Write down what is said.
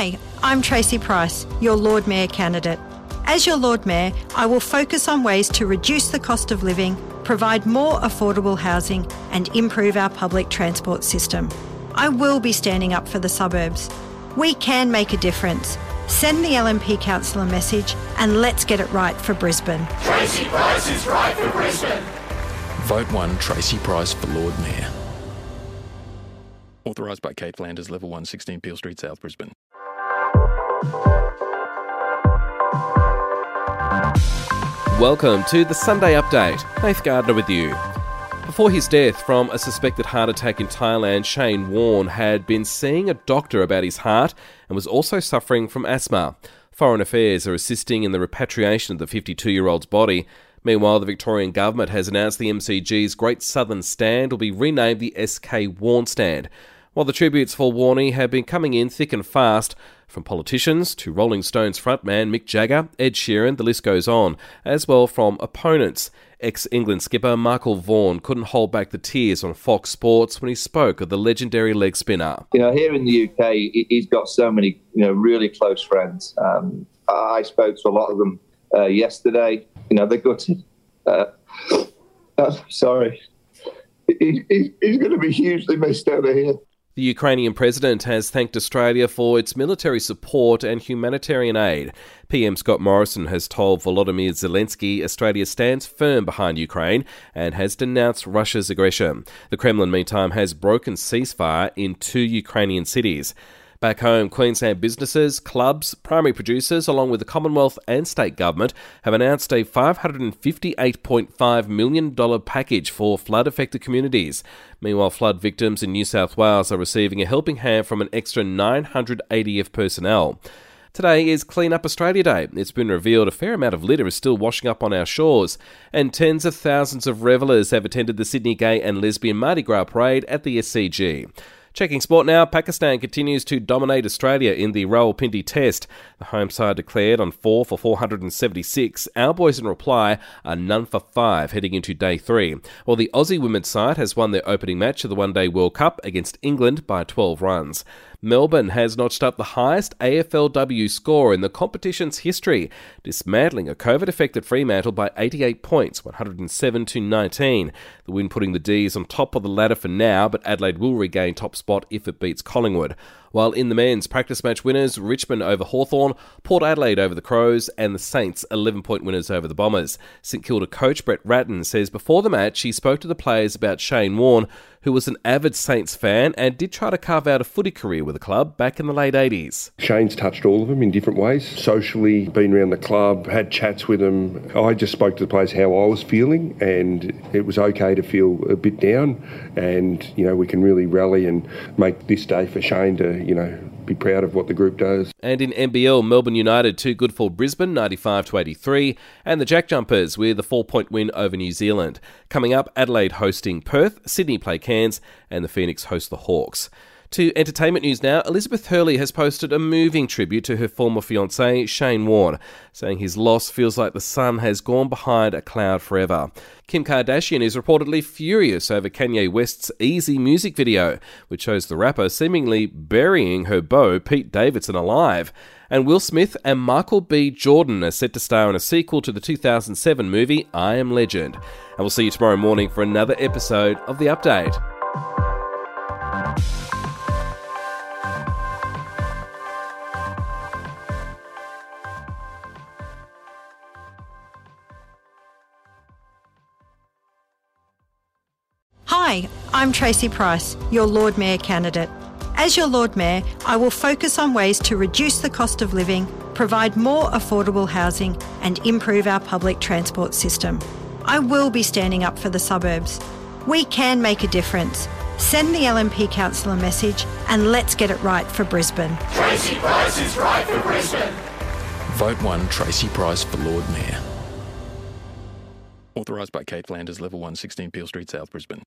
Hi, I'm Tracy Price, your Lord Mayor candidate. As your Lord Mayor, I will focus on ways to reduce the cost of living, provide more affordable housing, and improve our public transport system. I will be standing up for the suburbs. We can make a difference. Send the LNP council a message and let's get it right for Brisbane. Tracy Price is right for Brisbane. Vote 1 Tracy Price for Lord Mayor. Authorised by Kate Flanders, Level 1, 16 Peel Street, South Brisbane. Welcome to the Sunday Update. Nath Gardner with you. Before his death from a suspected heart attack in Thailand, Shane Warne had been seeing a doctor about his heart and was also suffering from asthma. Foreign Affairs are assisting in the repatriation of the 52 year old's body. Meanwhile, the Victorian government has announced the MCG's Great Southern Stand will be renamed the SK Warne Stand. While the tributes for Warney have been coming in thick and fast, from politicians to Rolling Stones frontman Mick Jagger, Ed Sheeran, the list goes on, as well from opponents. Ex England skipper Michael Vaughan couldn't hold back the tears on Fox Sports when he spoke of the legendary leg spinner. You know, here in the UK, he's got so many, you know, really close friends. Um, I spoke to a lot of them uh, yesterday. You know, they're gutted. Uh, uh, sorry. He, he, he's going to be hugely missed over here. The Ukrainian president has thanked Australia for its military support and humanitarian aid. PM Scott Morrison has told Volodymyr Zelensky Australia stands firm behind Ukraine and has denounced Russia's aggression. The Kremlin, meantime, has broken ceasefire in two Ukrainian cities. Back home, Queensland businesses, clubs, primary producers, along with the Commonwealth and state government, have announced a $558.5 million package for flood affected communities. Meanwhile, flood victims in New South Wales are receiving a helping hand from an extra 900 ADF personnel. Today is Clean Up Australia Day. It's been revealed a fair amount of litter is still washing up on our shores, and tens of thousands of revellers have attended the Sydney Gay and Lesbian Mardi Gras Parade at the SCG. Checking sport now, Pakistan continues to dominate Australia in the Rawalpindi Test. The home side declared on 4 for 476. Our boys in reply are none for 5 heading into day 3, while the Aussie women's side has won their opening match of the One Day World Cup against England by 12 runs. Melbourne has notched up the highest AFLW score in the competition's history, dismantling a COVID affected Fremantle by 88 points, 107 to 19. The win putting the D's on top of the ladder for now, but Adelaide will regain top spot if it beats Collingwood. While in the men's practice match winners, Richmond over Hawthorn, Port Adelaide over the Crows, and the Saints 11 point winners over the Bombers. St Kilda coach Brett Ratten says before the match he spoke to the players about Shane Warne, who was an avid Saints fan and did try to carve out a footy career with the club back in the late 80s. Shane's touched all of them in different ways. Socially, been around the club, had chats with them. I just spoke to the players how I was feeling, and it was okay to feel a bit down. And, you know, we can really rally and make this day for Shane to you know, be proud of what the group does. And in NBL, Melbourne United too good for Brisbane, 95 to 83, and the Jack Jumpers with a four-point win over New Zealand. Coming up, Adelaide hosting Perth, Sydney play Cairns, and the Phoenix host the Hawks. To entertainment news now, Elizabeth Hurley has posted a moving tribute to her former fiance, Shane Warne, saying his loss feels like the sun has gone behind a cloud forever. Kim Kardashian is reportedly furious over Kanye West's Eazy music video, which shows the rapper seemingly burying her beau, Pete Davidson, alive. And Will Smith and Michael B. Jordan are set to star in a sequel to the 2007 movie I Am Legend. And we'll see you tomorrow morning for another episode of The Update. Hi, I'm Tracy Price, your Lord Mayor candidate. As your Lord Mayor, I will focus on ways to reduce the cost of living, provide more affordable housing, and improve our public transport system. I will be standing up for the suburbs. We can make a difference. Send the LNP council a message and let's get it right for Brisbane. Tracy Price is right for Brisbane. Vote 1 Tracy Price for Lord Mayor. Authorised by Kate Flanders, Level 1, 16 Peel Street, South Brisbane.